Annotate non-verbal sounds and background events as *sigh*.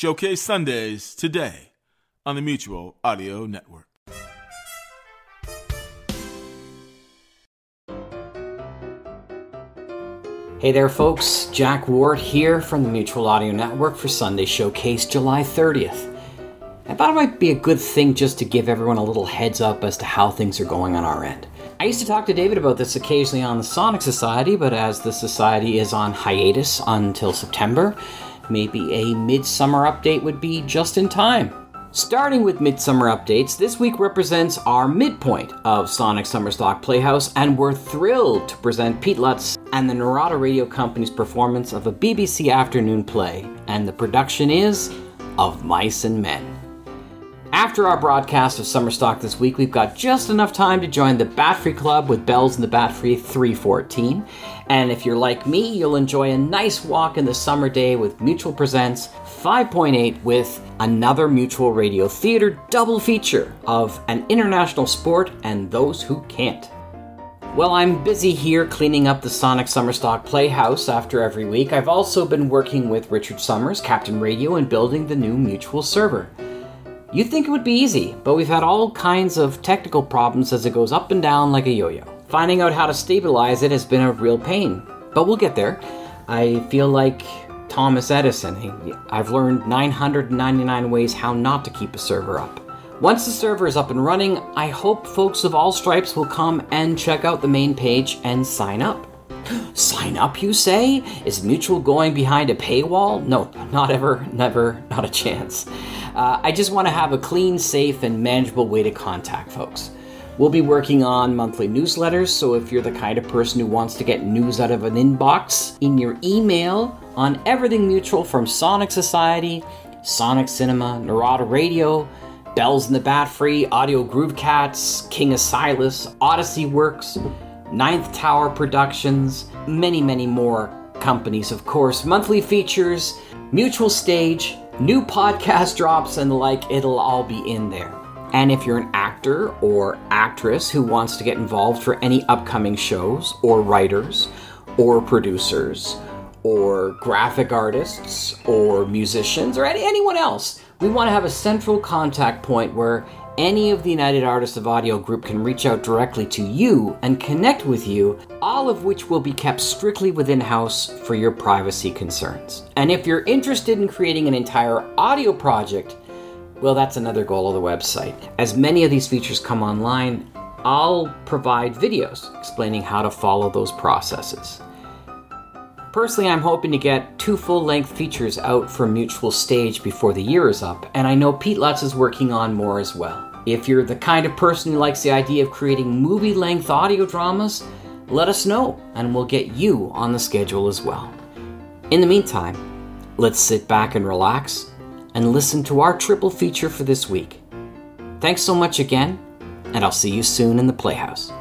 Showcase Sundays today on the Mutual Audio Network. Hey there, folks. Jack Ward here from the Mutual Audio Network for Sunday Showcase July 30th. I thought it might be a good thing just to give everyone a little heads up as to how things are going on our end. I used to talk to David about this occasionally on the Sonic Society, but as the Society is on hiatus until September, maybe a midsummer update would be just in time. Starting with midsummer updates, this week represents our midpoint of Sonic Summerstock Playhouse, and we're thrilled to present Pete Lutz and the Narada Radio Company's performance of a BBC afternoon play, and the production is Of Mice and Men. After our broadcast of Summerstock this week, we've got just enough time to join the Batfry Club with Bells in the Batfry 314. And if you're like me, you'll enjoy a nice walk in the summer day with Mutual Presents 5.8 with another Mutual Radio Theater double feature of an international sport and those who can't. Well, I'm busy here cleaning up the Sonic Summerstock Playhouse after every week. I've also been working with Richard Summers, Captain Radio, and building the new Mutual server. You'd think it would be easy, but we've had all kinds of technical problems as it goes up and down like a yo yo. Finding out how to stabilize it has been a real pain, but we'll get there. I feel like Thomas Edison. I've learned 999 ways how not to keep a server up. Once the server is up and running, I hope folks of all stripes will come and check out the main page and sign up. Sign up, you say? Is Mutual going behind a paywall? No, not ever, never, not a chance. Uh, I just want to have a clean, safe, and manageable way to contact folks. We'll be working on monthly newsletters, so if you're the kind of person who wants to get news out of an inbox in your email on everything mutual from Sonic Society, Sonic Cinema, Narada Radio, Bells in the Batfry, Audio Groove Cats, King of Silas, Odyssey Works, Ninth Tower Productions, many, many more companies, of course, monthly features, mutual stage, new podcast *laughs* drops, and the like, it'll all be in there. And if you're an actor or actress who wants to get involved for any upcoming shows, or writers, or producers, or graphic artists, or musicians, or any, anyone else, we want to have a central contact point where any of the United Artists of Audio group can reach out directly to you and connect with you, all of which will be kept strictly within house for your privacy concerns. And if you're interested in creating an entire audio project, well, that's another goal of the website. As many of these features come online, I'll provide videos explaining how to follow those processes. Personally, I'm hoping to get two full length features out for Mutual Stage before the year is up, and I know Pete Lutz is working on more as well. If you're the kind of person who likes the idea of creating movie length audio dramas, let us know and we'll get you on the schedule as well. In the meantime, let's sit back and relax and listen to our triple feature for this week. Thanks so much again, and I'll see you soon in the Playhouse.